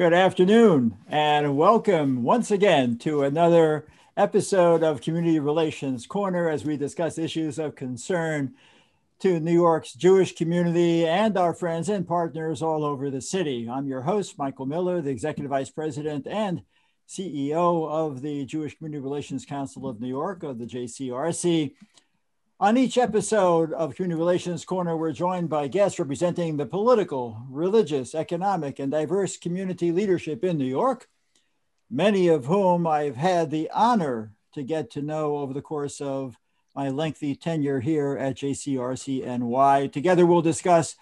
Good afternoon, and welcome once again to another episode of Community Relations Corner as we discuss issues of concern to New York's Jewish community and our friends and partners all over the city. I'm your host, Michael Miller, the Executive Vice President and CEO of the Jewish Community Relations Council of New York, of the JCRC. On each episode of Community Relations Corner, we're joined by guests representing the political, religious, economic, and diverse community leadership in New York, many of whom I've had the honor to get to know over the course of my lengthy tenure here at JCRC NY. Together, we'll discuss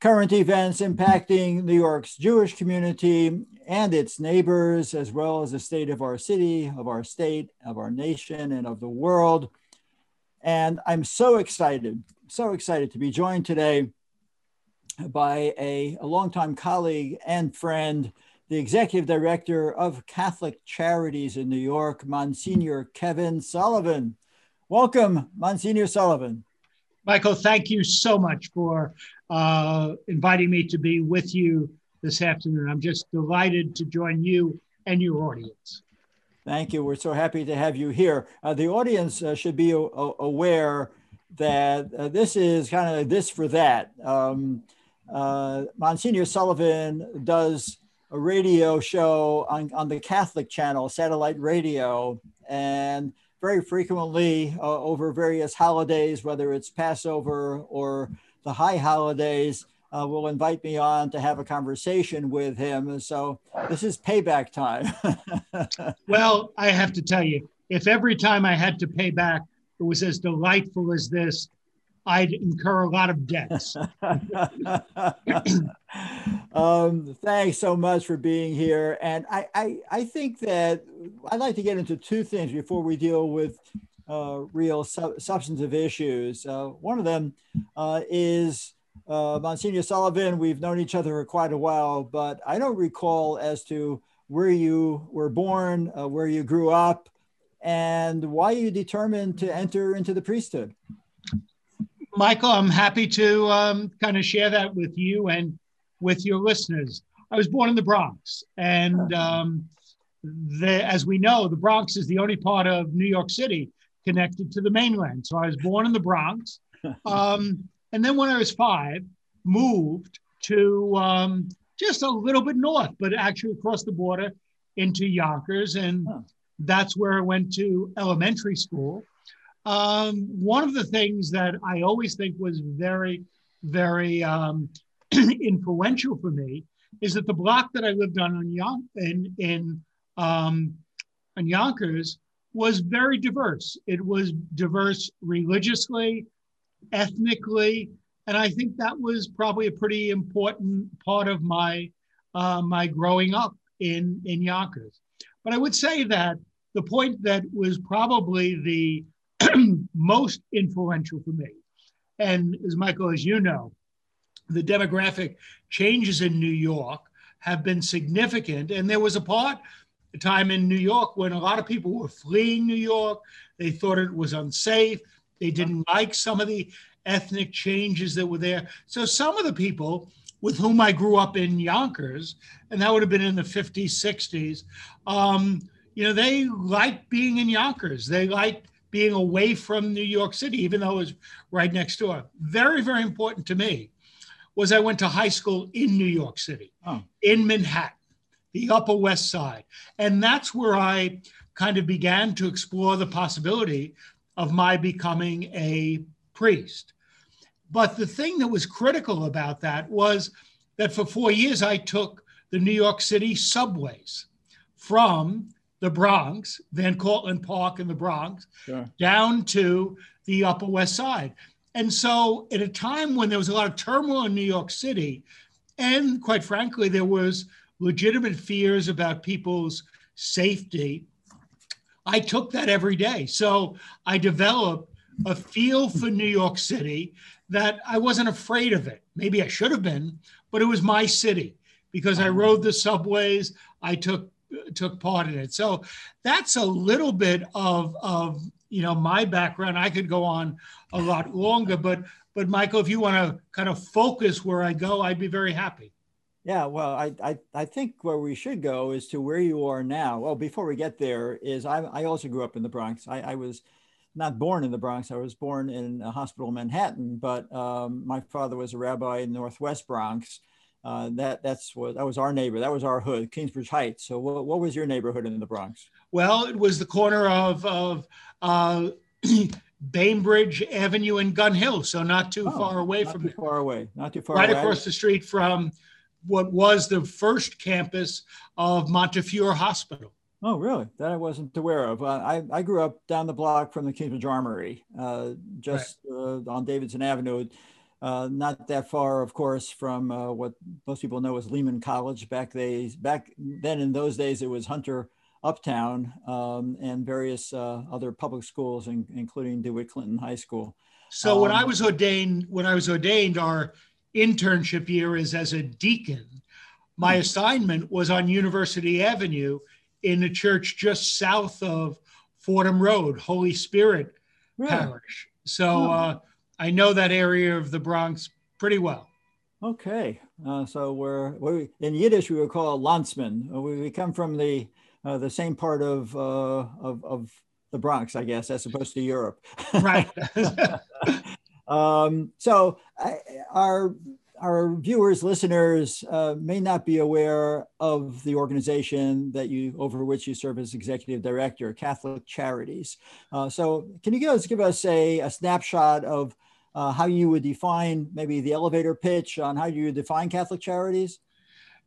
current events impacting New York's Jewish community and its neighbors, as well as the state of our city, of our state, of our nation, and of the world. And I'm so excited, so excited to be joined today by a, a longtime colleague and friend, the executive director of Catholic Charities in New York, Monsignor Kevin Sullivan. Welcome, Monsignor Sullivan. Michael, thank you so much for uh, inviting me to be with you this afternoon. I'm just delighted to join you and your audience. Thank you. We're so happy to have you here. Uh, the audience uh, should be aware that uh, this is kind of this for that. Um, uh, Monsignor Sullivan does a radio show on, on the Catholic channel, satellite radio, and very frequently uh, over various holidays, whether it's Passover or the high holidays, uh, will invite me on to have a conversation with him. So this is payback time. well, I have to tell you, if every time I had to pay back, it was as delightful as this, I'd incur a lot of debts. um, thanks so much for being here. And I, I, I, think that I'd like to get into two things before we deal with uh, real su- substantive issues. Uh, one of them uh, is uh, Monsignor Sullivan, we've known each other for quite a while, but I don't recall as to where you were born, uh, where you grew up, and why you determined to enter into the priesthood. Michael, I'm happy to um, kind of share that with you and with your listeners. I was born in the Bronx, and um, the, as we know, the Bronx is the only part of New York City connected to the mainland. So I was born in the Bronx. Um, and then when I was five, moved to um, just a little bit north, but actually across the border into Yonkers. And huh. that's where I went to elementary school. Um, one of the things that I always think was very, very um, influential for me is that the block that I lived on in, Yon- in, in, um, in Yonkers was very diverse. It was diverse religiously, ethnically, and I think that was probably a pretty important part of my uh, my growing up in in Yonkers. But I would say that the point that was probably the most influential for me, and as Michael, as you know, the demographic changes in New York have been significant, and there was a part a time in New York when a lot of people were fleeing New York. They thought it was unsafe. They didn't like some of the ethnic changes that were there. So some of the people with whom I grew up in Yonkers, and that would have been in the 50s, 60s, um, you know, they liked being in Yonkers. They liked being away from New York City, even though it was right next door. Very, very important to me was I went to high school in New York City, oh. in Manhattan, the Upper West Side. And that's where I kind of began to explore the possibility of my becoming a priest. But the thing that was critical about that was that for four years I took the New York City subways from the Bronx, Van Cortlandt Park in the Bronx, sure. down to the Upper West Side. And so, at a time when there was a lot of turmoil in New York City, and quite frankly, there was legitimate fears about people's safety, I took that every day. So I developed a feel for New York City that I wasn't afraid of it. Maybe I should have been, but it was my city because I rode the subways. I took took part in it. So that's a little bit of of you know my background. I could go on a lot longer, but but Michael, if you want to kind of focus where I go, I'd be very happy. Yeah, well, I, I, I think where we should go is to where you are now. Well, before we get there, is I, I also grew up in the Bronx. I, I was not born in the Bronx. I was born in a hospital in Manhattan, but um, my father was a rabbi in Northwest Bronx. Uh, that that's what that was our neighbor. That was our hood, Kingsbridge Heights. So, what, what was your neighborhood in the Bronx? Well, it was the corner of of uh, Bainbridge Avenue and Gun Hill, so not too oh, far away from too there. Far away, not too far. Away. Right away. across the street from what was the first campus of Montefiore Hospital. Oh, really? That I wasn't aware of. Uh, I, I grew up down the block from the Kingsbridge Armory, uh, just right. uh, on Davidson Avenue. Uh, not that far, of course, from uh, what most people know as Lehman College. Back days, back then in those days, it was Hunter Uptown um, and various uh, other public schools, in, including DeWitt Clinton High School. So um, when I um, was ordained, when I was ordained, our internship year is as a deacon. My hmm. assignment was on University Avenue in a church just south of Fordham Road, Holy Spirit really? Parish. So uh, I know that area of the Bronx pretty well. Okay, uh, so we're, we in Yiddish we would call Landsman. Uh, we, we come from the uh, the same part of, uh, of of the Bronx, I guess, as opposed to Europe. Right. um, so I, our our viewers, listeners uh, may not be aware of the organization that you over which you serve as executive director, Catholic Charities. Uh, so, can you guys give us a, a snapshot of uh, how you would define maybe the elevator pitch on how you define Catholic Charities?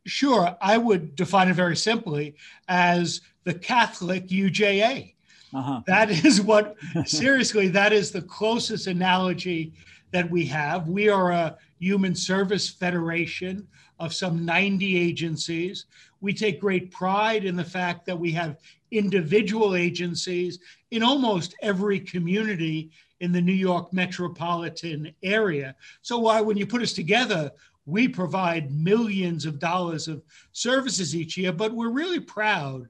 Sure, I would define it very simply as the Catholic UJA. Uh-huh. That is what, seriously, that is the closest analogy that we have. We are a human service federation of some 90 agencies. We take great pride in the fact that we have individual agencies in almost every community in the New York metropolitan area. So why when you put us together, we provide millions of dollars of services each year, but we're really proud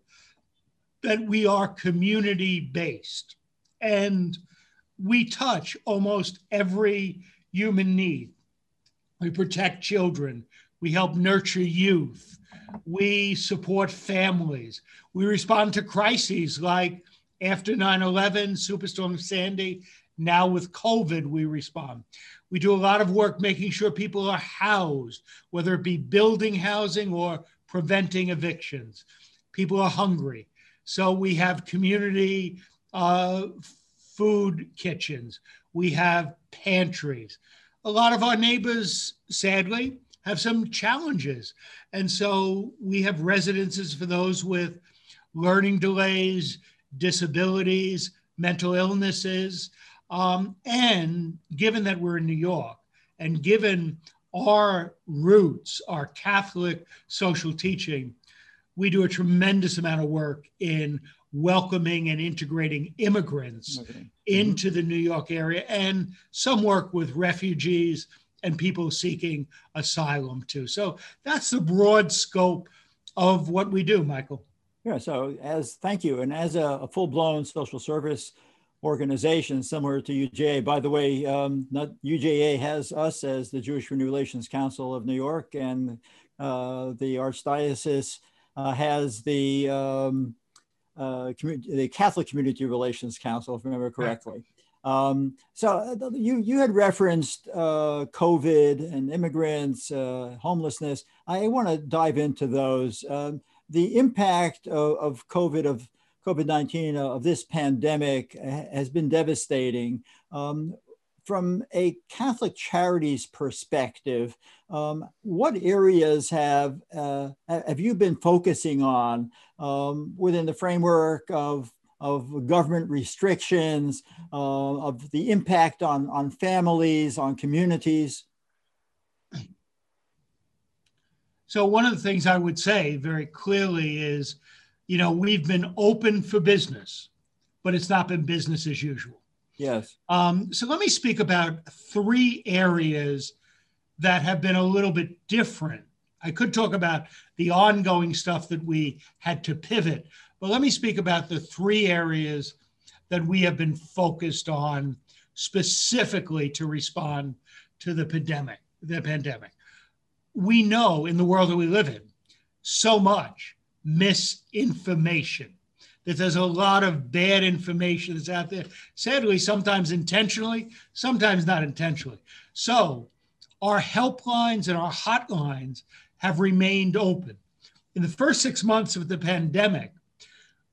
that we are community based and we touch almost every human need. We protect children. We help nurture youth. We support families. We respond to crises like after 9 11, Superstorm Sandy. Now with COVID, we respond. We do a lot of work making sure people are housed, whether it be building housing or preventing evictions. People are hungry. So we have community uh, food kitchens, we have pantries. A lot of our neighbors, sadly, have some challenges. And so we have residences for those with learning delays, disabilities, mental illnesses. Um, and given that we're in New York and given our roots, our Catholic social teaching, we do a tremendous amount of work in welcoming and integrating immigrants okay. Mm-hmm. into the New York area and some work with refugees and people seeking asylum too. So that's the broad scope of what we do, Michael. Yeah, so as thank you. And as a, a full blown social service organization similar to UJA, by the way, um, not, UJA has us as the Jewish Community Relations Council of New York, and uh, the Archdiocese has the um, uh, the Catholic Community Relations Council, if I remember correctly. Um, so uh, you you had referenced uh, COVID and immigrants, uh, homelessness. I want to dive into those. Um, the impact of, of COVID of COVID nineteen uh, of this pandemic has been devastating. Um, from a Catholic Charities perspective, um, what areas have uh, have you been focusing on um, within the framework of of government restrictions, uh, of the impact on on families, on communities? So one of the things I would say very clearly is, you know, we've been open for business, but it's not been business as usual. Yes. Um, so let me speak about three areas that have been a little bit different. I could talk about the ongoing stuff that we had to pivot, but let me speak about the three areas that we have been focused on specifically to respond to the pandemic. The pandemic. we know in the world that we live in so much misinformation that there's a lot of bad information that's out there, sadly, sometimes intentionally, sometimes not intentionally. So, our helplines and our hotlines have remained open. In the first six months of the pandemic,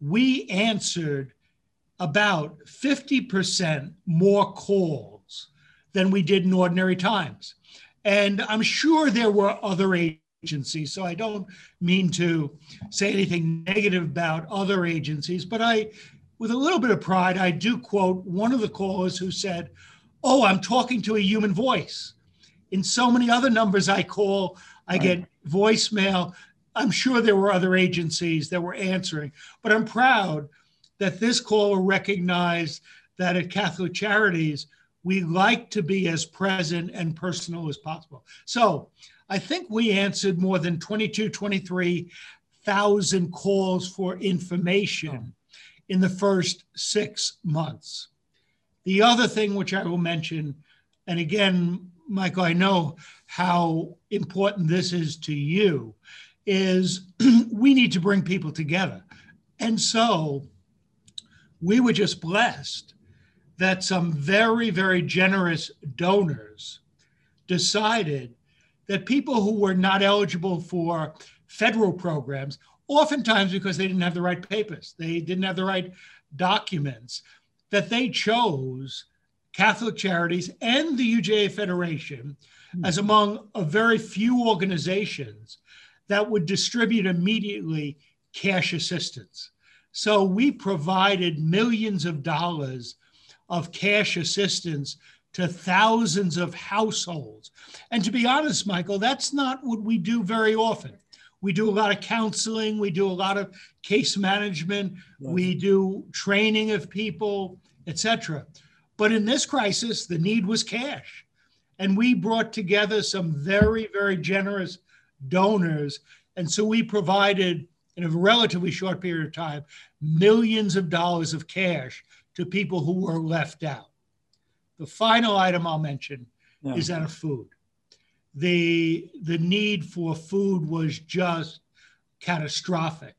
we answered about 50% more calls than we did in ordinary times. And I'm sure there were other agencies. So I don't mean to say anything negative about other agencies, but I, with a little bit of pride, I do quote one of the callers who said, Oh, I'm talking to a human voice. In so many other numbers I call, I get voicemail. I'm sure there were other agencies that were answering, but I'm proud that this caller recognized that at Catholic Charities, we like to be as present and personal as possible. So I think we answered more than 22, 23,000 calls for information hmm. in the first six months. The other thing which I will mention, and again, Michael, I know how important this is to you, is we need to bring people together. And so we were just blessed that some very, very generous donors decided that people who were not eligible for federal programs, oftentimes because they didn't have the right papers, they didn't have the right documents, that they chose Catholic Charities and the UJA Federation mm-hmm. as among a very few organizations that would distribute immediately cash assistance. So we provided millions of dollars of cash assistance to thousands of households. And to be honest, Michael, that's not what we do very often. We do a lot of counseling, we do a lot of case management, yes. we do training of people, etc. But in this crisis, the need was cash. And we brought together some very, very generous donors. And so we provided, in a relatively short period of time, millions of dollars of cash to people who were left out. The final item I'll mention yeah. is that of food. The, the need for food was just catastrophic.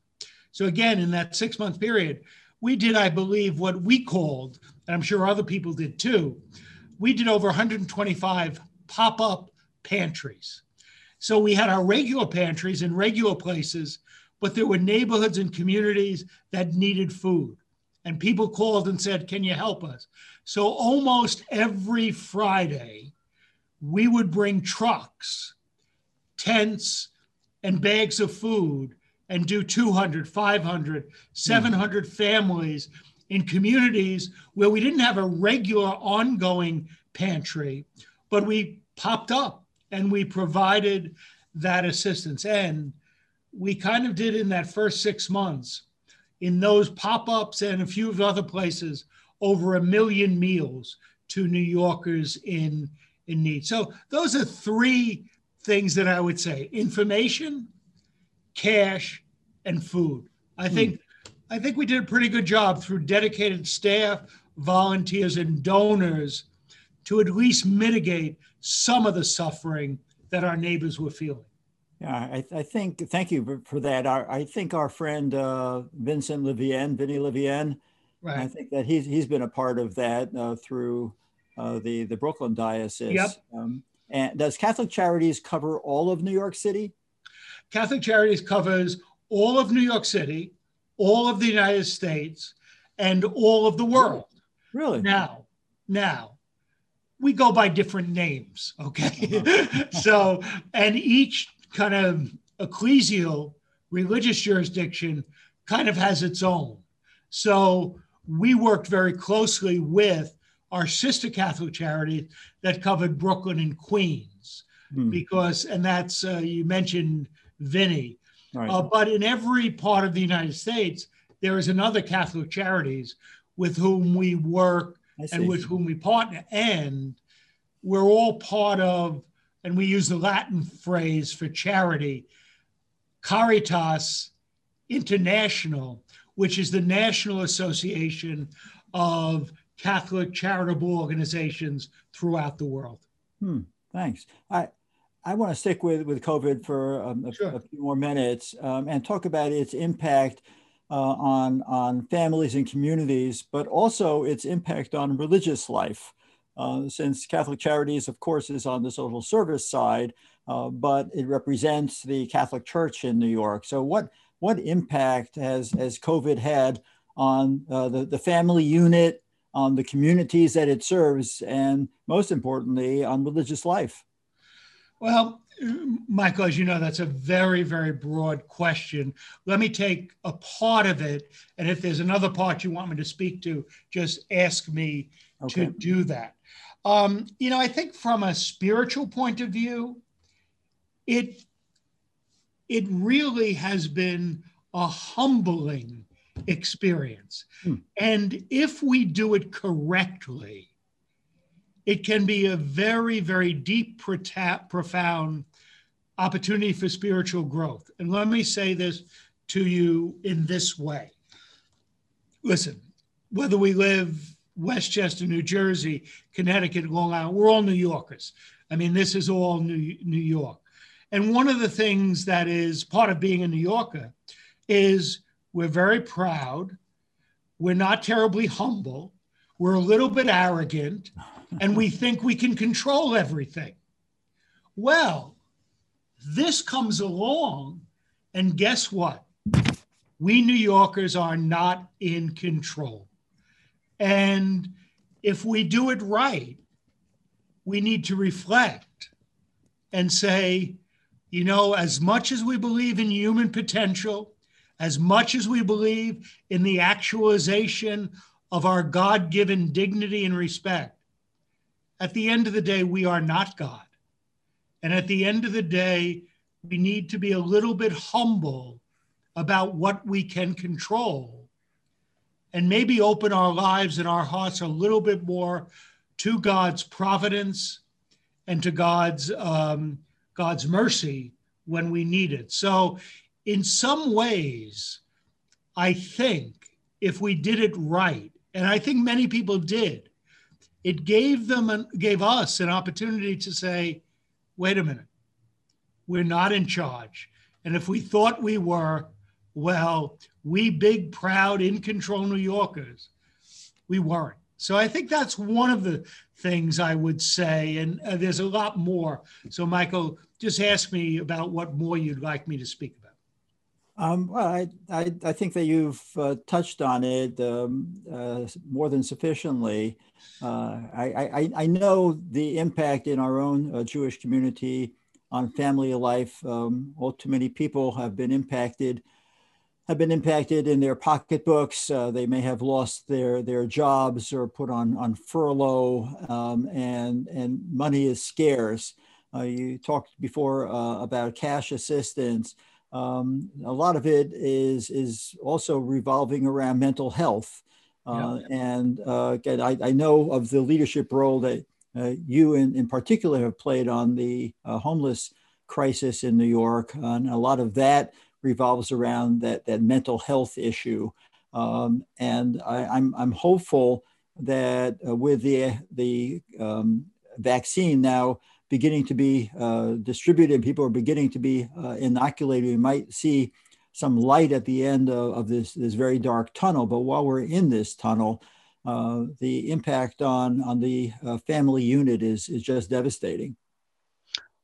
So, again, in that six month period, we did, I believe, what we called, and I'm sure other people did too, we did over 125 pop up pantries. So we had our regular pantries in regular places, but there were neighborhoods and communities that needed food. And people called and said, Can you help us? So almost every Friday, we would bring trucks, tents, and bags of food and do 200, 500, hmm. 700 families in communities where we didn't have a regular ongoing pantry, but we popped up and we provided that assistance. And we kind of did in that first six months in those pop ups and a few of other places over a million meals to New Yorkers in, in need. So those are three things that I would say information, cash, and food. I hmm. think I think we did a pretty good job through dedicated staff, volunteers, and donors to at least mitigate some of the suffering that our neighbors were feeling. Yeah, I, I think, thank you for that. I, I think our friend uh, Vincent Livien, Vinny Livien, Right. I think that he's he's been a part of that uh, through uh, the the Brooklyn diocese. Yep. Um, and does Catholic Charities cover all of New York City? Catholic Charities covers all of New York City, all of the United States, and all of the world. Really? Now, now, we go by different names, okay? So, and each kind of ecclesial religious jurisdiction kind of has its own. So we worked very closely with our sister Catholic charity that covered Brooklyn and Queens, hmm. because, and that's, uh, you mentioned Vinny, right. uh, but in every part of the United States, there is another Catholic charities with whom we work and with whom we partner. And we're all part of, and we use the Latin phrase for charity, Caritas International, which is the National Association of Catholic charitable organizations throughout the world. Hmm, thanks. I, I want to stick with, with COVID for um, a, sure. a, few more minutes um, and talk about its impact uh, on, on families and communities, but also its impact on religious life. Uh, since Catholic Charities, of course, is on the social service side, uh, but it represents the Catholic Church in New York. So, what what impact has has COVID had on uh, the the family unit, on the communities that it serves, and most importantly, on religious life? Well, Michael, as you know, that's a very, very broad question. Let me take a part of it. And if there's another part you want me to speak to, just ask me okay. to do that. Um, you know, I think from a spiritual point of view, it it really has been a humbling experience. Hmm. And if we do it correctly, it can be a very, very deep, profound opportunity for spiritual growth. And let me say this to you in this way listen, whether we live Westchester, New Jersey, Connecticut, Long Island, we're all New Yorkers. I mean, this is all New, New York. And one of the things that is part of being a New Yorker is we're very proud. We're not terribly humble. We're a little bit arrogant and we think we can control everything. Well, this comes along, and guess what? We New Yorkers are not in control. And if we do it right, we need to reflect and say, you know, as much as we believe in human potential, as much as we believe in the actualization of our God given dignity and respect, at the end of the day, we are not God. And at the end of the day, we need to be a little bit humble about what we can control and maybe open our lives and our hearts a little bit more to God's providence and to God's um, God's mercy when we need it. So, in some ways, I think if we did it right, and I think many people did, it gave them and gave us an opportunity to say, wait a minute, we're not in charge. And if we thought we were, well, we big, proud, in control New Yorkers, we weren't. So I think that's one of the things I would say. And uh, there's a lot more. So, Michael, just ask me about what more you'd like me to speak about. Um, well, I, I, I, think that you've uh, touched on it um, uh, more than sufficiently. Uh, I, I, I, know the impact in our own uh, Jewish community on family life. Um, all too many people have been impacted have been impacted in their pocketbooks. Uh, they may have lost their, their jobs or put on, on furlough, um, and, and money is scarce. Uh, you talked before uh, about cash assistance. Um, a lot of it is, is also revolving around mental health. Uh, yeah. And uh, again, I, I know of the leadership role that uh, you in, in particular have played on the homeless crisis in New York. And a lot of that revolves around that, that mental health issue. Um, and I, am I'm, I'm hopeful that uh, with the, the um, vaccine now beginning to be uh, distributed, people are beginning to be uh, inoculated, we might see some light at the end of, of, this, this very dark tunnel. But while we're in this tunnel, uh, the impact on, on the uh, family unit is, is just devastating.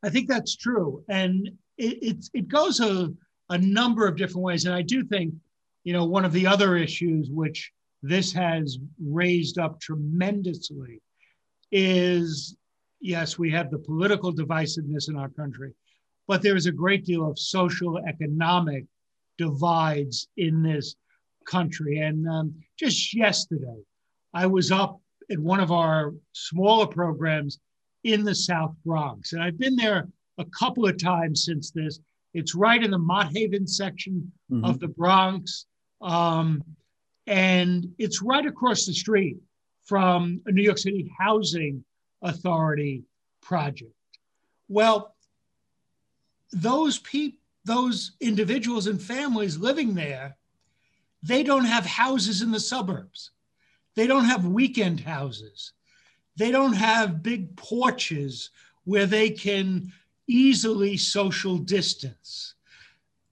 I think that's true. And it, it, it goes a, a number of different ways. And I do think, you know, one of the other issues which this has raised up tremendously is yes, we have the political divisiveness in our country, but there is a great deal of social economic divides in this country. And um, just yesterday, I was up at one of our smaller programs in the South Bronx, and I've been there a couple of times since this. It's right in the Mott Haven section mm-hmm. of the Bronx. Um, and it's right across the street from a New York City Housing Authority project. Well, those people, those individuals and families living there, they don't have houses in the suburbs. They don't have weekend houses. They don't have big porches where they can easily social distance.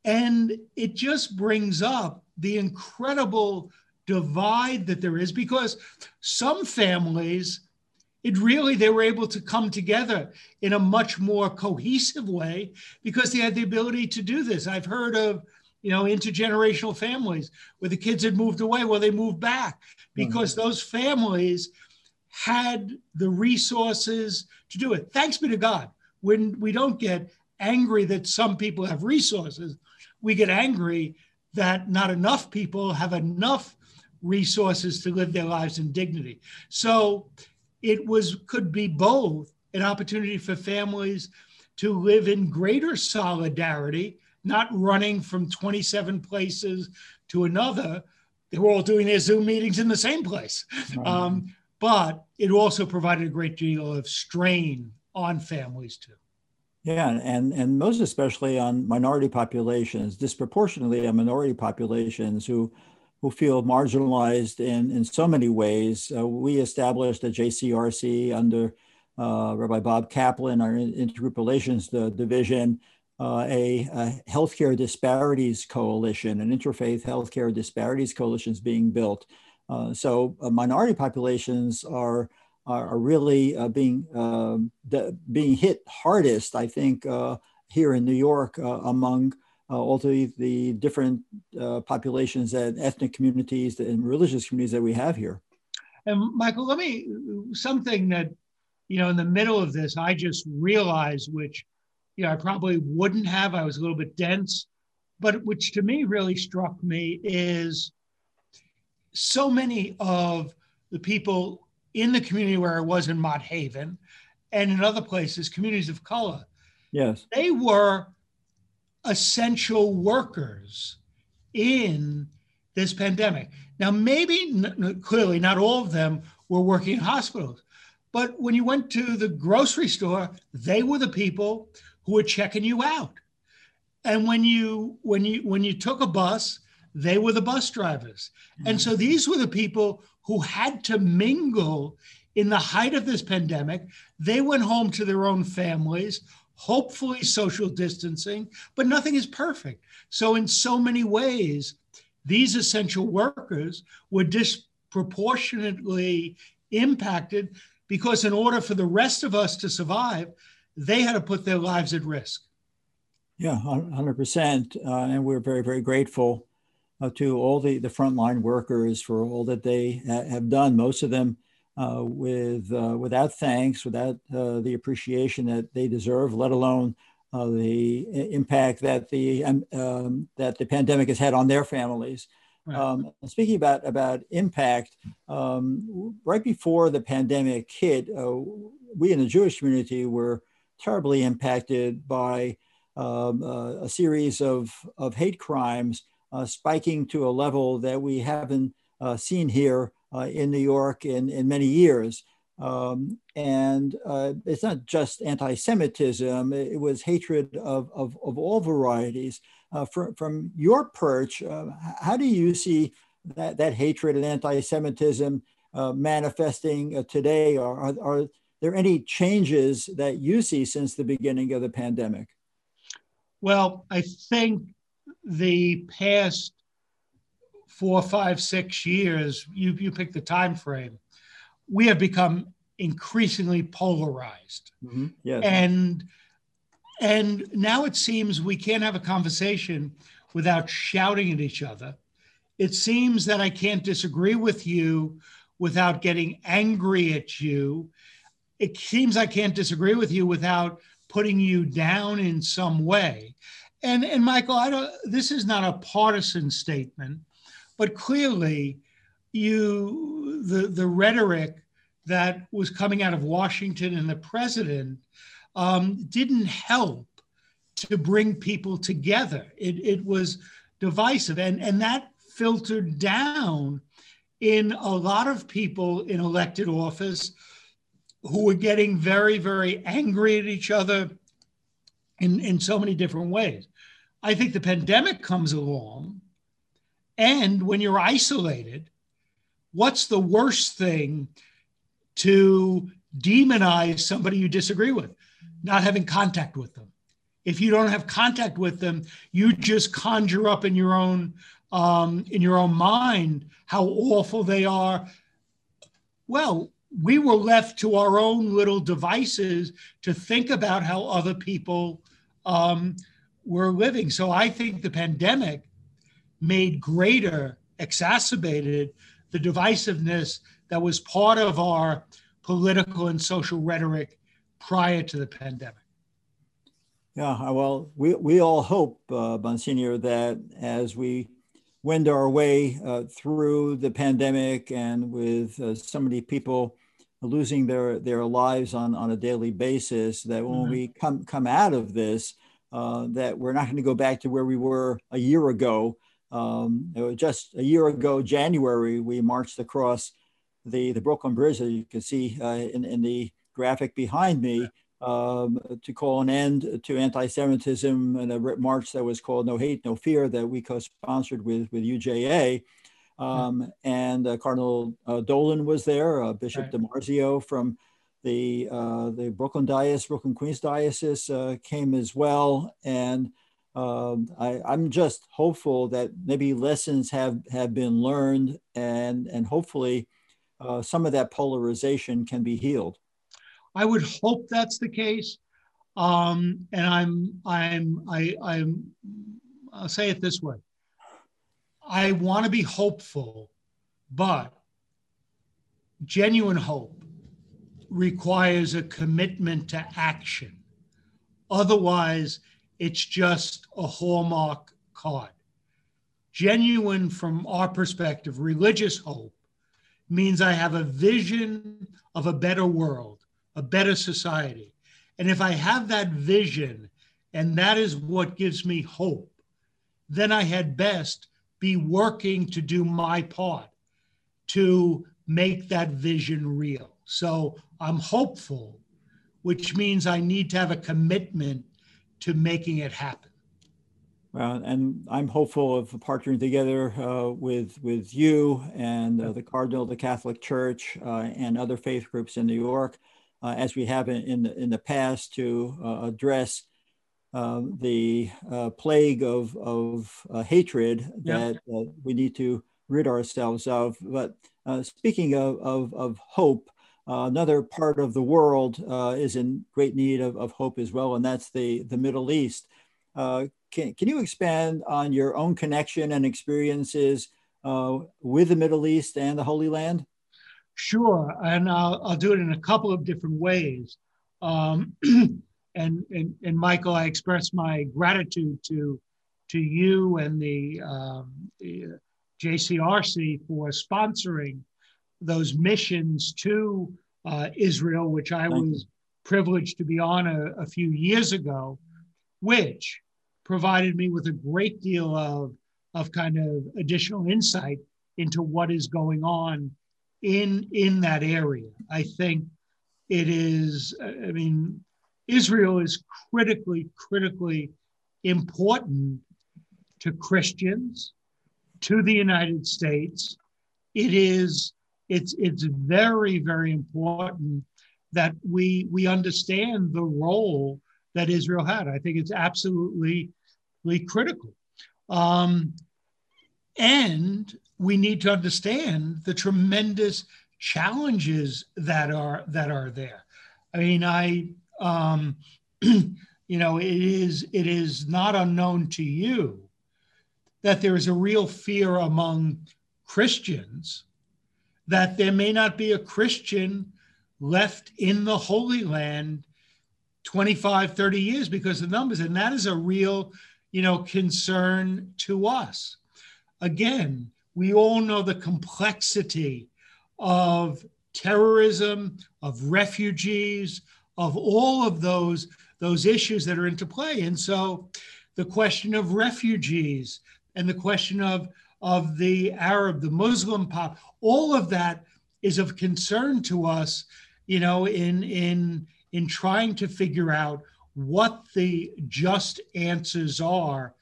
And it just brings up the incredible divide that there is because some families, it really, they were able to come together in a much more cohesive way because they had the ability to do this. I've heard of, you know, intergenerational families where the kids had moved away, well, they moved back because mm-hmm. those families had the resources to do it. Thanks be to God. When we don't get angry that some people have resources, we get angry that not enough people have enough resources to live their lives in dignity. So it was could be both an opportunity for families to live in greater solidarity, not running from 27 places to another. They were all doing their Zoom meetings in the same place. Right. Um, but it also provided a great deal of strain on families too. Yeah, and, and most especially on minority populations, disproportionately on minority populations who who feel marginalized in, in so many ways. Uh, we established a JCRC under uh, Rabbi Bob Kaplan, our intergroup relations division, uh, a, a, healthcare disparities coalition, an interfaith healthcare disparities coalition is being built. Uh, so uh, minority populations are are, really uh, being um, being hit hardest, I think, uh, here in New York uh, among all the, the different populations and ethnic communities and religious communities that we have here. And Michael, let me something that you know in the middle of this I just realized, which you know I probably wouldn't have. I was a little bit dense, but which to me really struck me is so many of the people in the community where I was in Mott Haven and in other places, communities of color. Yes. They were essential workers in this pandemic. Now, maybe clearly not all of them were working in hospitals, but when you went to the grocery store, they were the people who were checking you out. And when you when you when you took a bus, they were the bus drivers. And so mm. these were the people who had to mingle in the height of this pandemic. They went home to their own families, hopefully social distancing, but nothing is perfect. So, in so many ways, these essential workers were disproportionately impacted because, in order for the rest of us to survive, they had to put their lives at risk. Yeah, 100%. Uh, and we're very, very grateful to all the, the frontline workers for all that they ha- have done, most of them uh, with, uh, without thanks, without uh, the appreciation that they deserve, let alone uh, the impact that the, um, um, that the pandemic has had on their families. Um, speaking about, about impact, um, right before the pandemic hit, uh, we in the Jewish community were terribly impacted by um, a series of, of hate crimes uh, spiking to a level that we haven't uh, seen here uh, in New York in, in many years. Um, and uh, it's not just anti-Semitism, it was hatred of, of, of all varieties. Uh, from, from your perch, uh, how do you see that, that hatred and anti-Semitism manifesting today? Are, are, are there any changes that you see since the beginning of the pandemic? Well, I think the past four, five, six years, you, you pick the time frame, we have become increasingly polarized. Mm-hmm. Yes. And and now it seems we can't have a conversation without shouting at each other. It seems that I can't disagree with you without getting angry at you. It seems I can't disagree with you without putting you down in some way. And and Michael, I don't. This is not a partisan statement, but clearly, you the the rhetoric that was coming out of Washington and the president um, didn't help to bring people together. It it was divisive, and and that filtered down in a lot of people in elected office who were getting very very angry at each other in, in so many different ways. I think the pandemic comes along, and when you're isolated, what's the worst thing to demonize somebody you disagree with? not having contact with them. If you don't have contact with them, you just conjure up in your own um, in your own mind how awful they are. Well, we were left to our own little devices to think about how other people um, were living. So I think the pandemic made greater, exacerbated the divisiveness that was part of our political and social rhetoric prior to the pandemic. Yeah, well, we, we all hope, uh, Monsignor, that as we wend our way uh, through the pandemic and with uh, so many people losing their, their lives on, on a daily basis, that when mm-hmm. we come, come out of this, uh, that we're not going to go back to where we were a year ago. Um, just a year ago, January, we marched across the, the Brooklyn Bridge, as you can see uh, in, in the graphic behind me, um, to call an end to anti-Semitism and a march that was called No Hate, No Fear that we co-sponsored with, with UJA. Um, and uh, Cardinal uh, Dolan was there, uh, Bishop right. DiMarzio from the, uh, the Brooklyn Diocese, Brooklyn Queens Diocese uh, came as well. And um, I, I'm just hopeful that maybe lessons have, have been learned and, and hopefully uh, some of that polarization can be healed. I would hope that's the case. Um, and I'm, I'm, I, I'm, I'll say it this way. I want to be hopeful, but genuine hope requires a commitment to action. Otherwise, it's just a hallmark card. Genuine, from our perspective, religious hope means I have a vision of a better world a better society. And if I have that vision and that is what gives me hope, then I had best be working to do my part to make that vision real. So I'm hopeful, which means I need to have a commitment to making it happen. Well, and I'm hopeful of partnering together uh, with with you and uh, the Cardinal, the Catholic Church, uh, and other faith groups in New York uh, as we have in, in, in the past to uh, address uh, the uh, plague of, of uh, hatred that yeah. we need to rid ourselves of. But uh, speaking of, of, of hope, another part of the world is in great need of, of hope as well, and that's the, the Middle East. can, can you expand on your own connection and experiences with the Middle East and the Holy Land? Sure, and I'll, I'll do it in a couple of different ways. Um, and, and, and Michael, I express my gratitude to to you and the, um, the JCRC for sponsoring those missions to uh, Israel, which I was privileged to be on a, a, few years ago, which provided me with a great deal of, of kind of additional insight into what is going on in in that area. I think it is. I mean, Israel is critically critically important to Christians, to the United States. It is. It's it's very very important that we we understand the role that Israel had. I think it's absolutely critical. Um, and we need to understand the tremendous challenges that are that are there. I mean, I um, you know, it is it is not unknown to you that there is a real fear among Christians that there may not be a Christian left in the Holy Land 25, 30 years because of numbers. And that is a real, you know, concern to us. Again, we all know the complexity of terrorism, of refugees, of all of those, those issues that are into play. And so the question of refugees and the question of, of the Arab, the Muslim pop, all of that is of concern to us, you know, in, in, in trying to figure out what the just answers are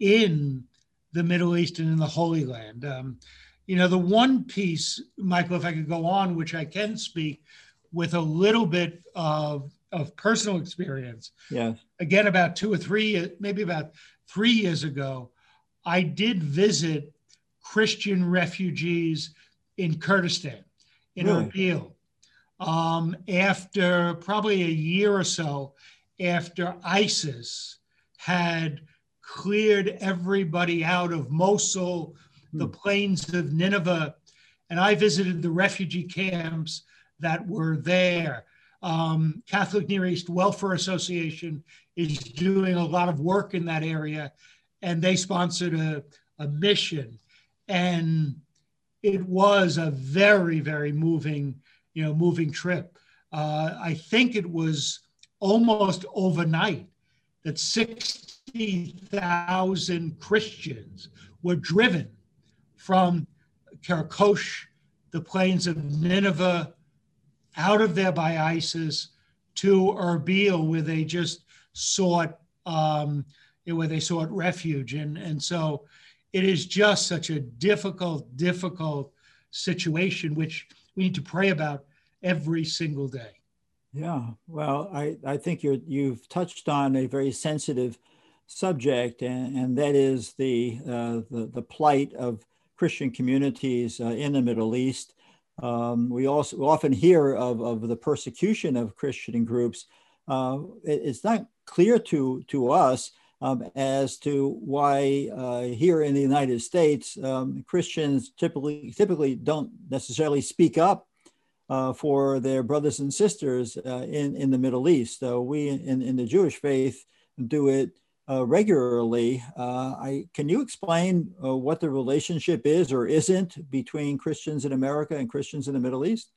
in the Middle East and in the Holy Land. Um, you know, the one piece, Michael, if I could go on, which I can speak with a little bit of of personal experience. Yes. Again, about two or three, maybe about three years ago, I did visit Christian refugees in Kurdistan, in really? Erbil. Um, after probably a year or so after ISIS had cleared everybody out of Mosul, hmm. the plains of Nineveh, and I visited the refugee camps that were there. Um, Catholic Near East Welfare Association is doing a lot of work in that area, and they sponsored a, a mission. And it was a very, very moving, you know, moving trip. Uh, I think it was almost overnight that 60,000 Christians were driven from Karakosh, the plains of Nineveh, out of there by ISIS to Erbil, where they just sought um, where they sought refuge. And, and so it is just such a difficult, difficult situation, which we need to pray about every single day. Yeah, well, I, I think you're, you've touched on a very sensitive subject, and, and that is the, uh, the, the plight of Christian communities uh, in the Middle East. Um, we also often hear of, of the persecution of Christian groups. Uh, it, it's not clear to, to us um, as to why uh, here in the United States, um, Christians typically, typically don't necessarily speak up uh, for their brothers and sisters uh, in, in the Middle East. So we in, in the Jewish faith do it uh, regularly. Uh, I, can you explain uh, what the relationship is or isn't between Christians in America and Christians in the Middle East?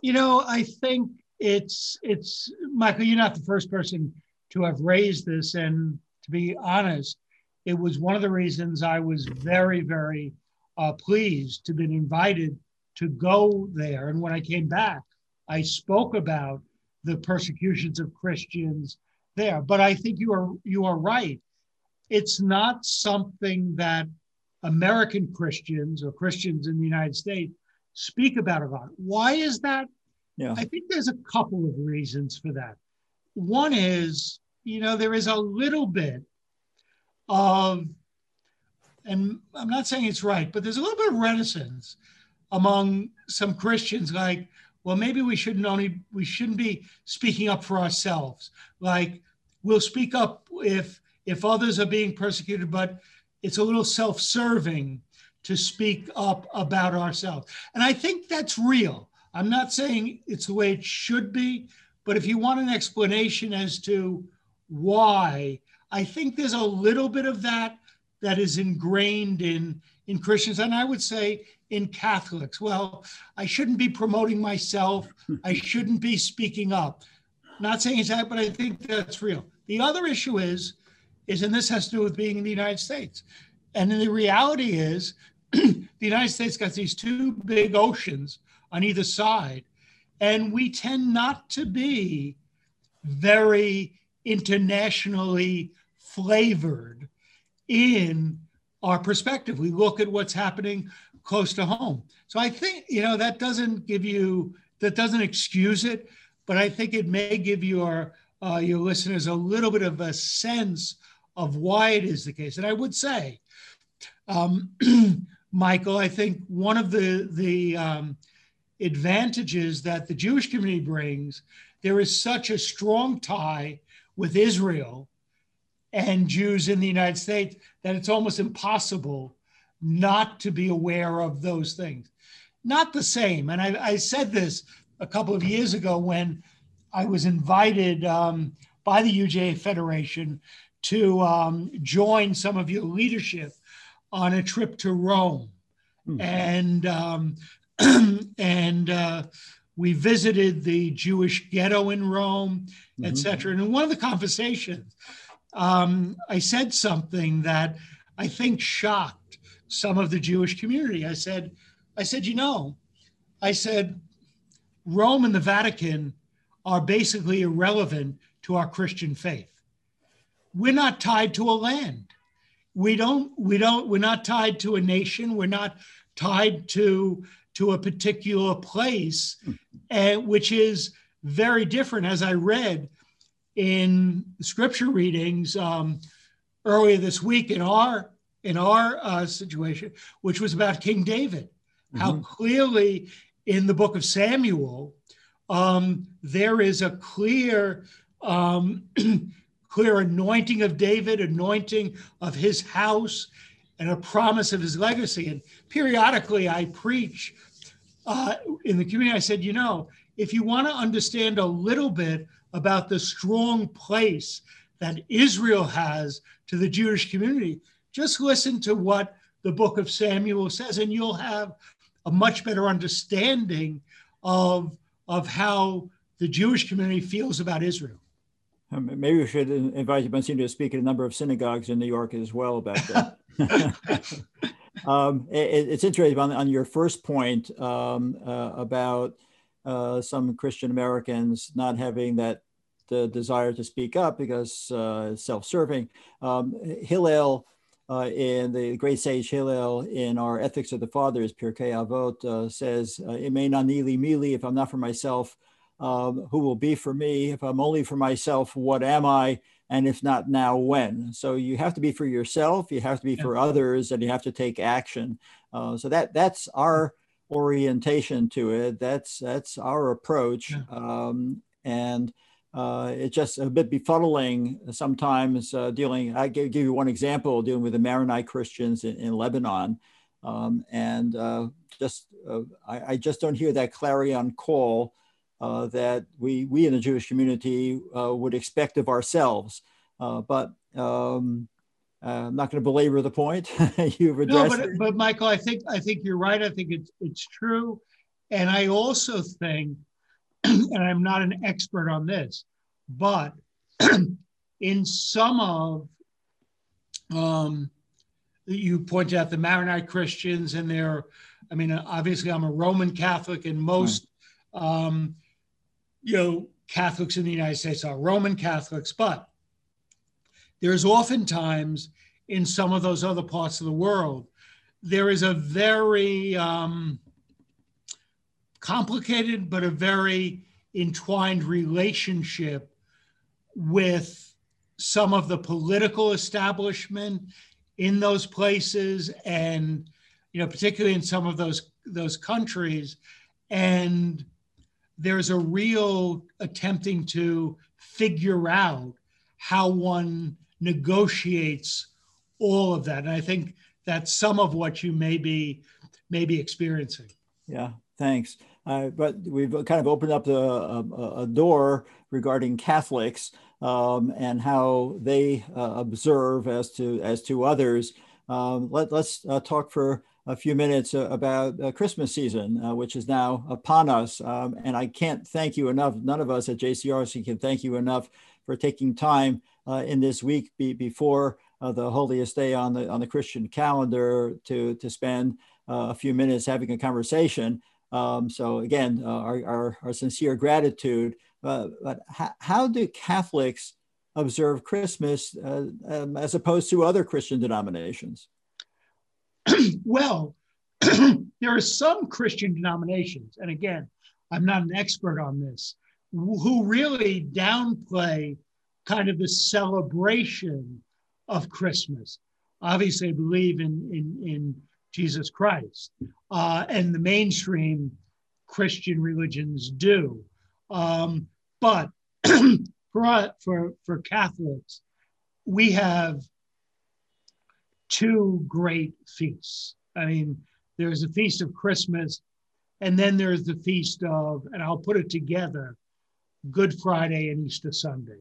You know, I think it's it's Michael. You're not the first person to have raised this, and to be honest, it was one of the reasons I was very very uh, pleased to be invited to go there. And when I came back, I spoke about the persecutions of Christians there. But I think you are you are right. It's not something that American Christians or Christians in the United States speak about a lot. Why is that? Yeah. I think there's a couple of reasons for that. One is, you know, there is a little bit of, and I'm not saying it's right, but there's a little bit of reticence among some Christians, like, well, maybe we shouldn't only we shouldn't be speaking up for ourselves. Like, we'll speak up if if others are being persecuted, but it's a little self-serving to speak up about ourselves. And I think that's real. I'm not saying it's the way it should be, but if you want an explanation as to why, I think there's a little bit of that that is ingrained in in Christians, and I would say in Catholics. Well, I shouldn't be promoting myself. I shouldn't be speaking up. Not saying it's that, but I think that's real. The other issue is, is, and this has to do with being in the United States. And the reality is, the United States got these two big oceans on either side, and we tend not to be very internationally flavored in our perspective. We look at what's happening close to home. So I think, you know, that doesn't give you, that doesn't excuse it, but I think it may give your, uh, your listeners a little bit of a sense of why it is the case. And I would say, um, Michael, I think one of the, the um, advantages that the Jewish community brings, there is such a strong tie with Israel and Jews in the United States that it's almost impossible not to be aware of those things. Not the same. And I, I said this a couple of years ago when I was invited um, by the UJA Federation to um, join some of your leadership on a trip to Rome. Mm-hmm. And um, and uh, we visited the Jewish ghetto in Rome, mm-hmm. et cetera. And in one of the conversations, um, I said something that I think shocked some of the Jewish community. I said, I said, you know, I said, Rome and the Vatican are basically irrelevant to our Christian faith. We're not tied to a land. We don't, we don't, we're not tied to a nation. We're not tied to, to a particular place, and which is very different, as I read in scripture readings um, earlier this week in our in our uh, situation, which was about King David. Mm-hmm. How clearly in the book of Samuel um, there is a clear um, clear anointing of David, anointing of his house, and a promise of his legacy. And periodically, I preach uh, in the community. I said, you know, if you want to understand a little bit about the strong place that Israel has to the Jewish community, just listen to what the book of Samuel says, and you'll have a much better understanding of, of how the Jewish community feels about Israel. Um, maybe we should invite you, Monsignor, to speak at a number of synagogues in New York as well about that. um, it, it's interesting on, on, your first point um, uh, about uh, some Christian Americans not having that the desire to speak up because uh, self-serving. Um, Hillel uh, in the great sage Hillel in our Ethics of the Fathers, Pirkei Avot, uh, says, uh, nili mili, if I'm not for myself, um, who will be for me? If I'm only for myself, what am I? And if not now, when? So you have to be for yourself, you have to be for others, and you have to take action. Uh, so that that's our orientation to it. That's that's our approach, yeah. um, and uh, it's just a bit befuddling sometimes. Uh, dealing, I give, give, you one example: dealing with the Maronite Christians in, in Lebanon, um, and uh, just uh, I, I, just don't hear that clarion call uh, that we we in the Jewish community uh, would expect of ourselves. but um, I'm not going to belabor the point. You've addressed. No, but, but Michael, I think I think you're right. I think it's it's true, and I also think, and I'm not an expert on this, but in some of um, you pointed out the Maronite Christians and their, I mean, obviously I'm a Roman Catholic, and most, right. um, you know, Catholics in the United States are Roman Catholics, but there's oftentimes in some of those other parts of the world, there is a very um, complicated but a very entwined relationship with some of the political establishment in those places and you know particularly in some of those those countries. And there's a real attempting to figure out how one negotiates all of that. And I think that's some of what you may be, may be experiencing. Yeah, thanks. Uh, but we've kind of opened up a, a, a door regarding Catholics um, and how they uh, observe as to as to others. Um, let, us uh, talk for a few minutes uh, about uh, Christmas season, uh, which is now upon us. Um, and I can't thank you enough. None of us at JCRC can thank you enough for taking time uh, in this week be, before uh, the holiest day on the on the Christian calendar to to spend uh, a few minutes having a conversation. Um, so again, our, our, our, sincere gratitude. but how, how do Catholics observe Christmas um, as opposed to other Christian denominations? well, there are some Christian denominations, and again, I'm not an expert on this, who really downplay kind of the celebration of Christmas. Obviously, I believe in, in, in Jesus Christ, uh, and the mainstream Christian religions do. Um, but for, for, for Catholics, we have two great feasts. I mean, there's the Feast of Christmas, and then there's the Feast of, and I'll put it together, Good Friday and Easter Sunday.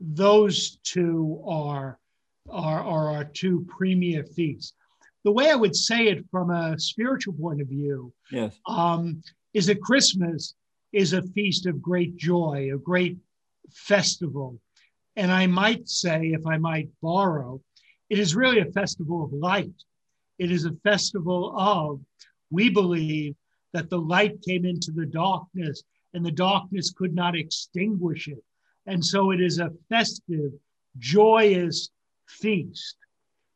Those two are, are, are our two premier feasts. The way I would say it from a spiritual point of view yes. um, is that Christmas is a feast of great joy, a great festival. And I might say, if I might borrow, it is really a festival of light. It is a festival of, we believe that the light came into the darkness and the darkness could not extinguish it. And so it is a festive, joyous feast.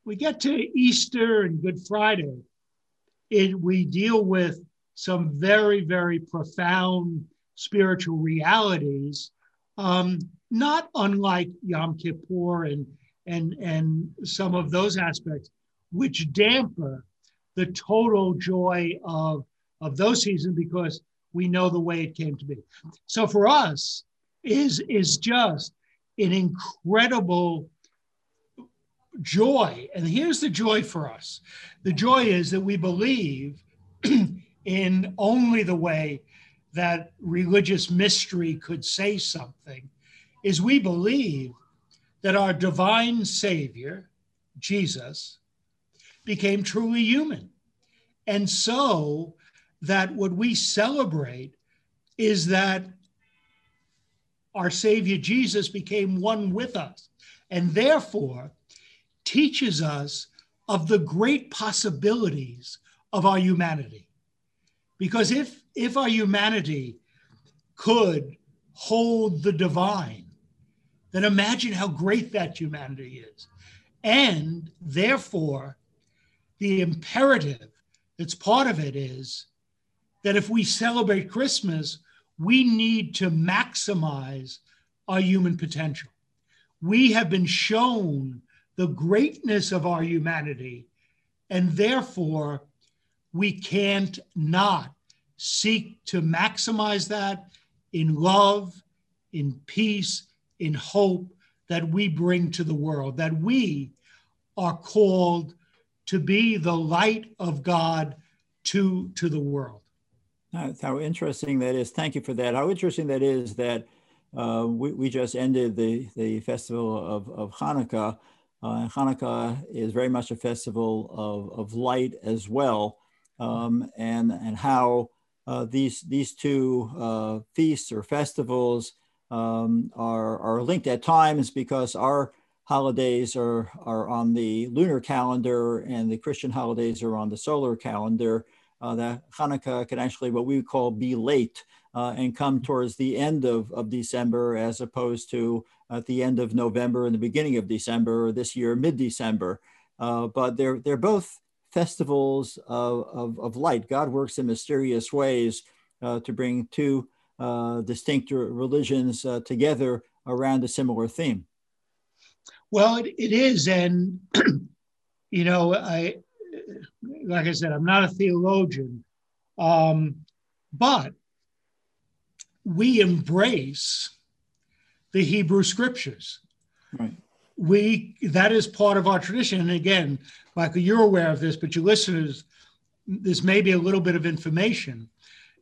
We get to Easter and Good Friday, it, we deal with some very, very profound spiritual realities, um, not unlike Yom Kippur and, and, and some of those aspects, which damper the total joy of, of those seasons because we know the way it came to be. So for us, is, is just an incredible joy. And here's the joy for us the joy is that we believe in only the way that religious mystery could say something, is we believe that our divine Savior, Jesus, became truly human. And so that what we celebrate is that our Savior Jesus became one with us and therefore teaches us of the great possibilities of our humanity. Because if, if our humanity could hold the divine, then imagine how great that humanity is. And therefore, the imperative that's part of it is that if we celebrate Christmas, we need to maximize our human potential. We have been shown the greatness of our humanity, and therefore we can't not seek to maximize that in love, in peace, in hope that we bring to the world, that we are called to be the light of God to, to the world. How interesting that is. Thank you for that. How interesting that is that uh, we, we just ended the, the festival of, of Hanukkah. Uh, Hanukkah is very much a festival of, of light as well, um, and, and how uh, these, these two uh, feasts or festivals um, are, are linked at times because our holidays are, are on the lunar calendar and the Christian holidays are on the solar calendar. Uh, that Hanukkah can actually, what we call, be late uh, and come towards the end of, of December as opposed to at the end of November and the beginning of December, or this year, mid December. Uh, but they're, they're both festivals of, of, of, light. God works in mysterious ways uh, to bring two uh, distinct religions uh, together around a similar theme. Well, it, it is. And, you know, I, like I said, I'm not a theologian, um, but we embrace the Hebrew scriptures. Right. We that is part of our tradition. And again, Michael, you're aware of this, but your listeners, this may be a little bit of information.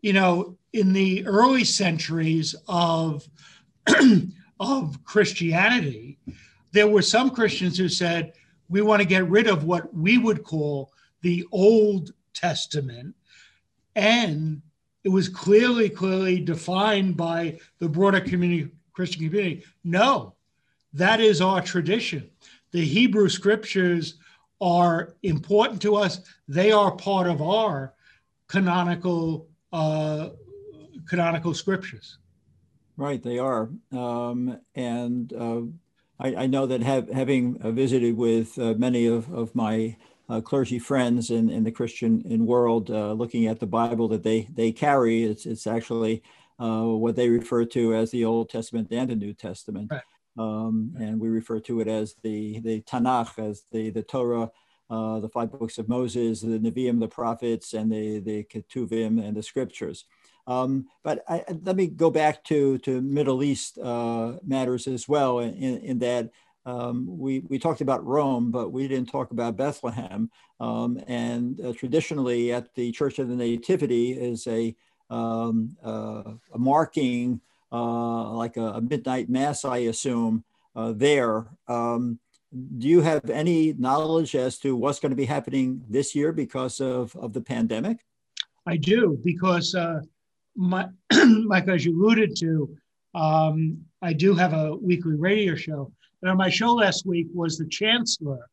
You know, in the early centuries of of Christianity, there were some Christians who said, we want to get rid of what we would call the Old Testament and it was clearly, clearly defined by the broader community, Christian community. No, that is our tradition. The Hebrew scriptures are important to us. They are part of our canonical uh, canonical scriptures. Right, they are, um, and uh, I, I, know that have, having visited with uh, many of, of my uh, clergy friends in, in the Christian in world uh, looking at the Bible that they they carry. It's it's actually uh, what they refer to as the Old Testament and the New Testament, right. um, and we refer to it as the the Tanakh, as the the Torah. Uh, the five books of Moses, the Nevi'im, the prophets, and the, the Ketuvim and the scriptures. Um, but I, let me go back to, to Middle East uh, matters as well, in, in that um, we, we talked about Rome, but we didn't talk about Bethlehem. Um, and uh, traditionally, at the Church of the Nativity is a, um, uh, a marking, uh, like a, a, midnight mass, I assume, uh, there. Um, do you have any knowledge as to what's going to be happening this year because of, of the pandemic? I do, because uh, my, like as you alluded to, um, I do have a weekly radio show and on my show last week was the chancellor,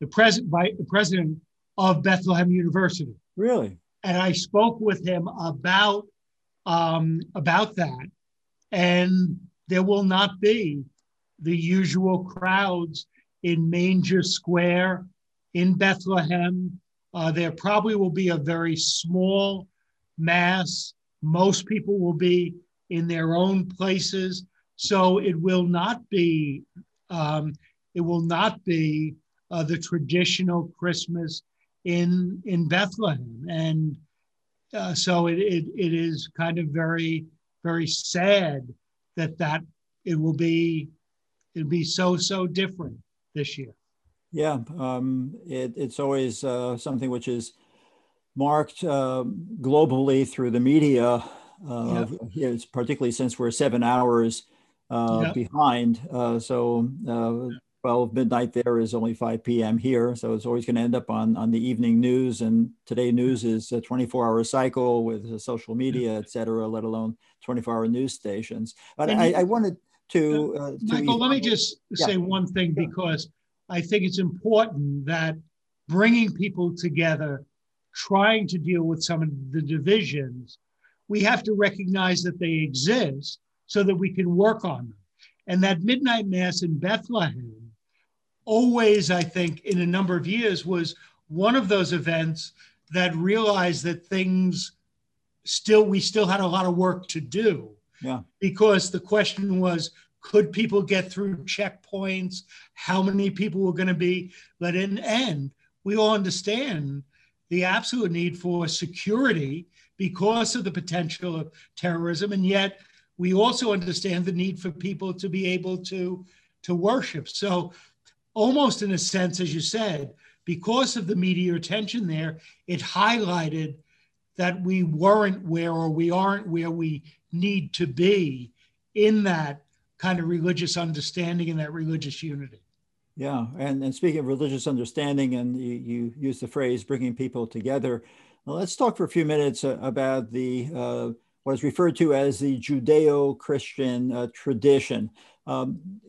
the president, the president of Bethlehem University. Really? And I spoke with him about um, about that, and there will not be the usual crowds in Manger Square in Bethlehem. Uh, there probably will be a very small mass. Most people will be in their own places. So it will not be um, it will not be uh, the traditional Christmas in in Bethlehem, and uh, so it, it it is kind of very very sad that that it will be it'll be so so different this year. Yeah, um, it, it's always uh, something which is marked uh, globally through the media. Uh, yeah. particularly since we're seven hours uh, yeah. behind. Uh, so uh, 12 midnight there is only 5 p.m. here. So it's always going to end up on, on the evening news. And today news is a 24 hour cycle with social media, et cetera, let alone 24 hour news stations. But I, I, wanted to, uh, to Michael, let me just say one thing because I think it's important that bringing people together, trying to deal with some of the divisions, we have to recognize that they exist so that we can work on them. And that midnight mass in Bethlehem always, I think, in a number of years, was one of those events that realized that things still, we still had a lot of work to do. Yeah. Because the question was, could people get through checkpoints? How many people were going to be let in? And we all understand the absolute need for security because of the potential of terrorism. And yet, we also understand the need for people to be able to, to worship. So almost in a sense, as you said, because of the media attention there, it highlighted that we weren't where or we aren't where we need to be in that kind of religious understanding and that religious unity. Yeah, and, and speaking of religious understanding, and you, you use the phrase bringing people together, well, let's talk for a few minutes uh, about the uh, what is referred to as the Judeo-Christian uh, tradition. Um,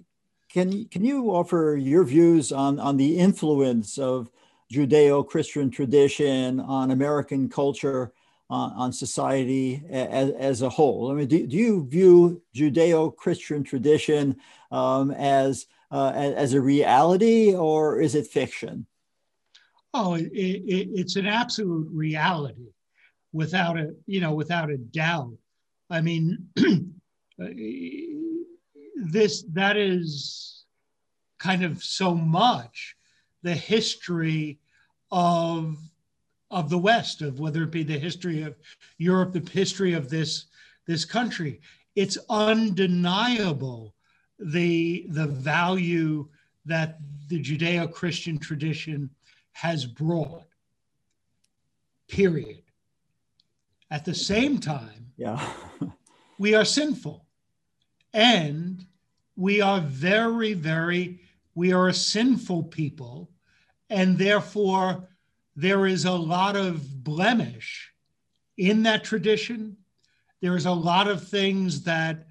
can, can you offer your views on, on the influence of Judeo-Christian tradition on American culture, uh, on society as, as a whole? I mean, do, do you view Judeo-Christian tradition um, as, uh, as a reality or is it fiction? Oh, it, it, it's an absolute reality, without a you know without a doubt. I mean, this that is kind of so much the history of of the West, of whether it be the history of Europe, the history of this this country. It's undeniable the the value that the Judeo-Christian tradition has brought. Period. At the same time, yeah. we are sinful. And we are very, very, we are a sinful people. And therefore, there is a lot of blemish in that tradition. There is a lot of things that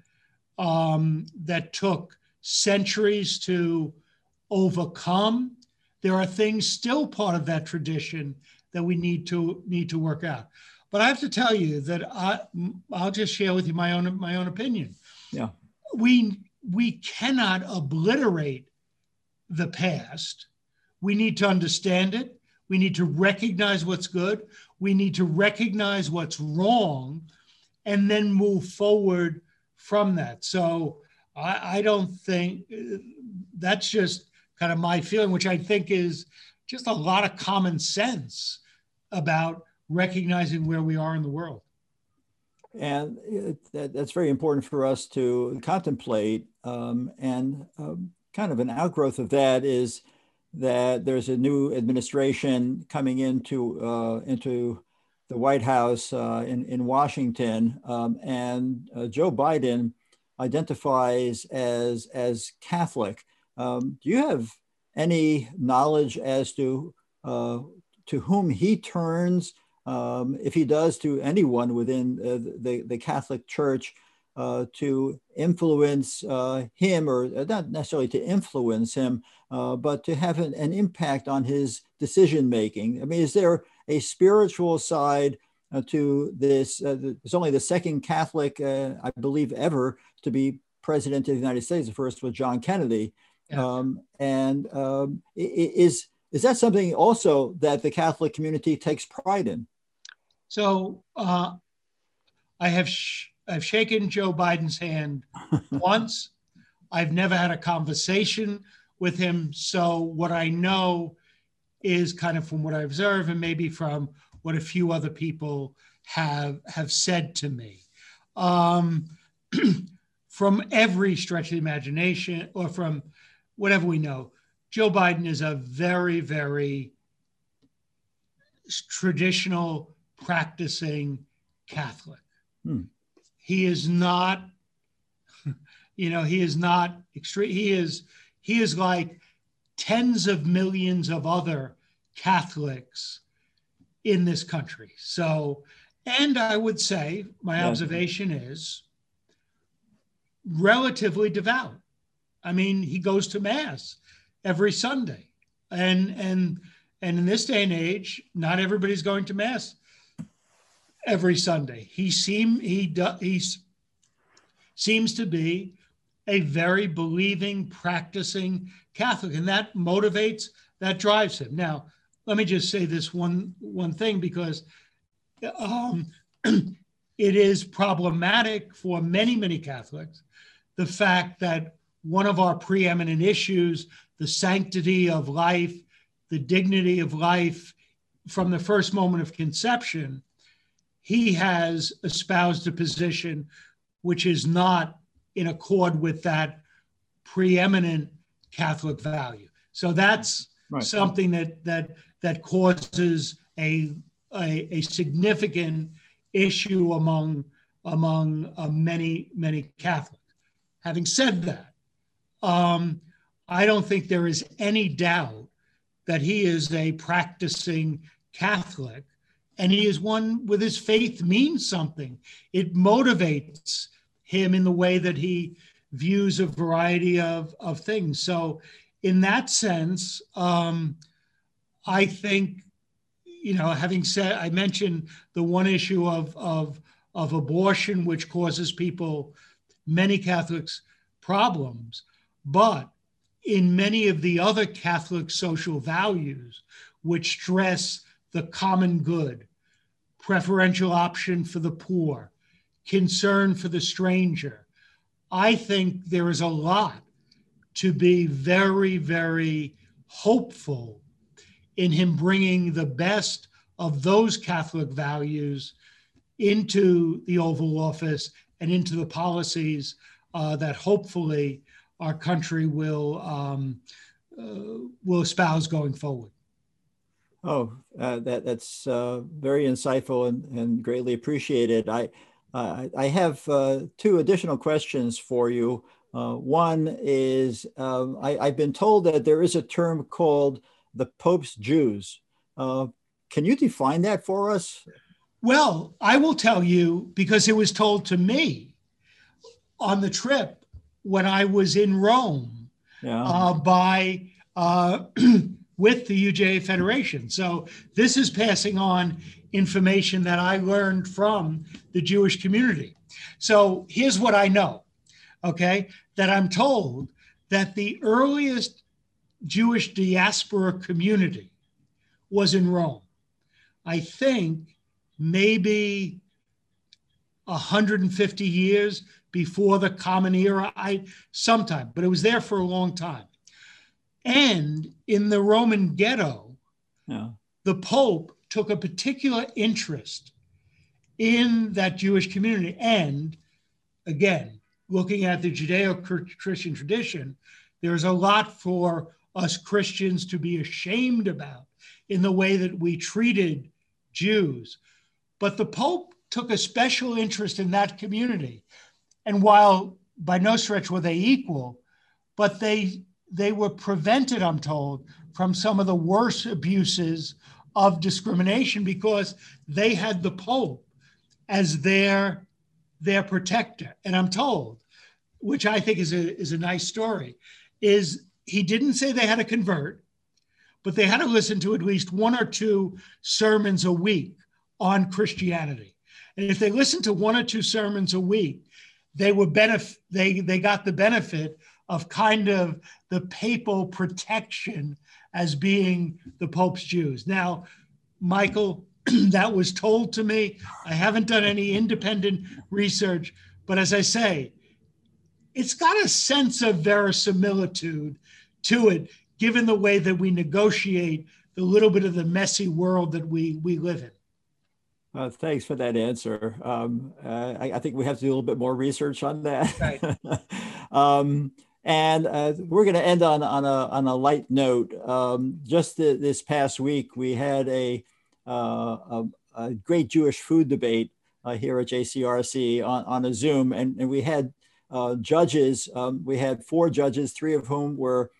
um, that took centuries to overcome. There are things still part of that tradition that we need to need to work out. But I have to tell you that I, I'll just share with you my own my own opinion. Yeah we we cannot obliterate the past. We need to understand it. We need to recognize what's good. We need to recognize what's wrong and then move forward from that. So I, I don't think that's just kind of my feeling, which I think is just a lot of common sense about recognizing where we are in the world. And that, that's very important for us to contemplate. Um, and um, kind of an outgrowth of that is that there's a new administration coming into uh, into the White House uh, in in Washington, um, and uh, Joe Biden identifies as as Catholic. Um, do you have any knowledge as to uh, to whom he turns um, if he does to anyone within uh, the, the Catholic Church uh, to influence uh, him, or not necessarily to influence him, but to have an, an, impact on his decision making. I mean, is there a spiritual side uh, to this? it's only the second Catholic, I believe, ever to be president of the United States. The first was John Kennedy. Yeah. Um, and um, is is that something also that the Catholic community takes pride in? So uh, I have sh- I've shaken Joe Biden's hand once. I've never had a conversation with him. So what I know is kind of from what I observe and maybe from what a few other people have have said to me. Um, from every stretch of the imagination or from whatever we know, Joe Biden is a very, very traditional practicing Catholic. Hmm. He is not, you know, he is not extreme. He is, he is like tens of millions of other Catholics in this country. So, and I would say my yeah. observation is relatively devout. I mean, he goes to mass every Sunday. And and and in this day and age, not everybody's going to mass every Sunday. He seem he does he seems to be a very believing, practicing Catholic, and that motivates, that drives him. Now, let me just say this one one thing because um, it is problematic for many many Catholics the fact that one of our preeminent issues, the sanctity of life, the dignity of life from the first moment of conception, he has espoused a position which is not in accord with that preeminent Catholic value. So that's right. something that that that causes a, a, a significant issue among among uh, many many Catholics. Having said that, um, I don't think there is any doubt that he is a practicing Catholic and he is one with his faith means something. It motivates him in the way that he views a variety of, of things. So, in that sense, um, I think, you know, having said, I mentioned the one issue of, of, of abortion, which causes people, many Catholics, problems. But in many of the other Catholic social values, which stress the common good, preferential option for the poor, concern for the stranger, I think there is a lot to be very, very hopeful in him bringing the best of those Catholic values into the Oval Office and into the policies uh, that hopefully our country will um, uh, will espouse going forward. Oh, uh, that that's uh, very insightful and, and greatly appreciated. I I have uh, two additional questions for you. Uh, one is um, I, have been told that there is a term called the Pope's Jews. can you define that for us? Well, I will tell you because it was told to me on the trip when I was in Rome yeah. uh, by uh, with the UJA Federation. So this is passing on information that I learned from the Jewish community. So here's what I know, okay? That I'm told that the earliest Jewish diaspora community was in Rome. I think maybe 150 years before the common era i sometime but it was there for a long time and in the roman ghetto yeah. the pope took a particular interest in that jewish community. And again looking at the judeo-christian tradition there's a lot for us christians to be ashamed about in the way that we treated jews. But the pope took a special interest in that community. And while by no stretch were they equal, but they they were prevented, I'm told, from some of the worst abuses of discrimination because they had the Pope as their their protector. And I'm told, which I think is a is a nice story, is he didn't say they had to convert, but they had to listen to at least one or two sermons a week on Christianity. And if they listened to one or two sermons a week, they were benef- they they got the benefit of kind of the papal protection as being the Pope's Jews. Now, Michael, that was told to me. I haven't done any independent research, but as I say, it's got a sense of verisimilitude to it, given the way that we negotiate the little bit of the messy world that we, we live in. Uh, thanks for that answer. Um, uh, I, I, think we have to do a little bit more research on that. Right. um, and uh, we're going to end on, on, a, on a light note. Um, just this past week, we had a, uh, a, a, great Jewish food debate uh, here at JCRC on, on a Zoom, and, and we had uh, judges. Um, we had four judges, three of whom were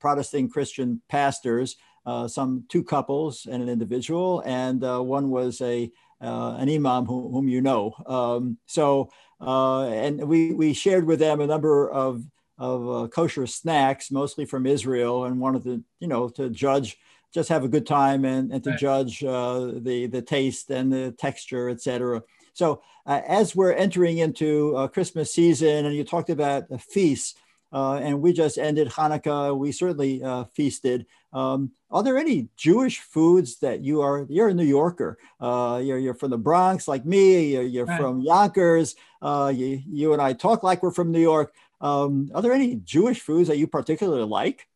Protestant Christian pastors uh, some two couples and an individual, and uh, one was a uh, an imam who, whom you know. Um, so, uh, and we we shared with them a number of of uh, kosher snacks, mostly from Israel, and wanted to you know to judge, just have a good time, and, and to right. judge uh, the the taste and the texture, etc. So, as we're entering into Christmas season, and you talked about feasts. Uh, and we just ended Hanukkah. We certainly uh, feasted. Um, are there any Jewish foods that you are? You're a New Yorker. Uh, you're, you're from the Bronx, like me. You're, you're right. from Yonkers. Uh, you, you and I talk like we're from New York. Um, are there any Jewish foods that you particularly like?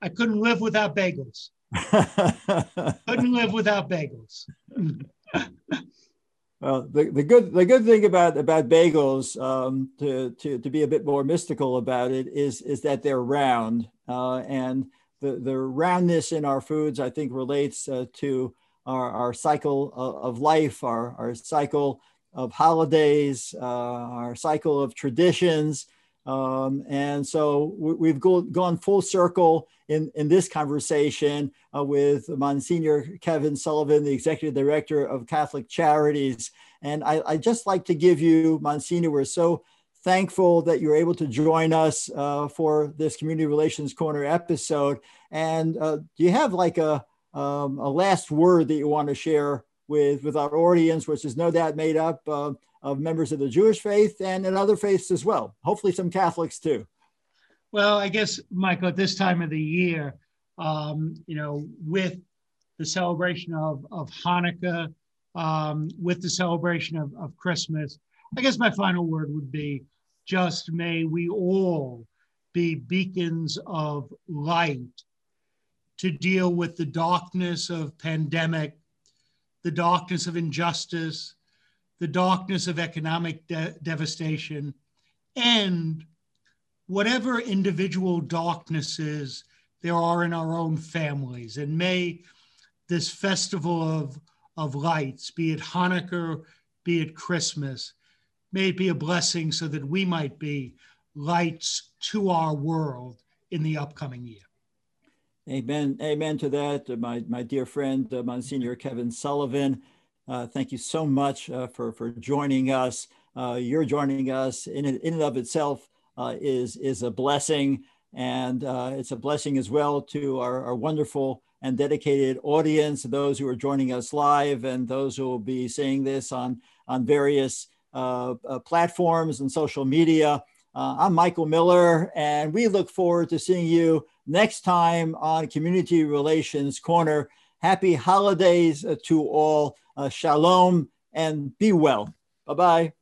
I couldn't live without bagels. couldn't live without bagels. Well, the, the good the good thing about about bagels, um, to, to to be a bit more mystical about it, is is that they're round, uh, and the the roundness in our foods, I think, relates uh, to our, our cycle of, of, life, our our cycle of holidays, uh, our cycle of traditions, um, and so we, have go, gone full circle in, in this conversation uh, with Monsignor Kevin Sullivan, the Executive Director of Catholic Charities. And I, I just like to give you, Monsignor, we're so thankful that you're able to join us uh, for this Community Relations Corner episode. And uh, do you have like a, um, a last word that you want to share with, with our audience, which is no doubt made up uh, of members of the Jewish faith and in other faiths as well. Hopefully, some Catholics too. Well, I guess, Michael, at this time of the year, um, you know, with the celebration of, of Hanukkah, um, with the celebration of, of Christmas, I guess my final word would be just may we all be beacons of light to deal with the darkness of pandemic, the darkness of injustice, the darkness of economic de- devastation, and whatever individual darknesses there are in our own families. And may this festival of, of lights, be it Hanukkah, be it Christmas, may it be a blessing so that we might be lights to our world in the upcoming year. Amen. Amen to that, my, my dear friend, uh, Monsignor Kevin Sullivan. Uh, thank you so much uh, for, for joining us. Uh, you're joining us in, in and of itself uh, is, is a blessing. And uh, it's a blessing as well to our, our, wonderful and dedicated audience, those who are joining us live and those who will be seeing this on, on various platforms and social media. I'm Michael Miller, and we look forward to seeing you next time on Community Relations Corner. Happy holidays to all. Uh, shalom and be well. Bye bye.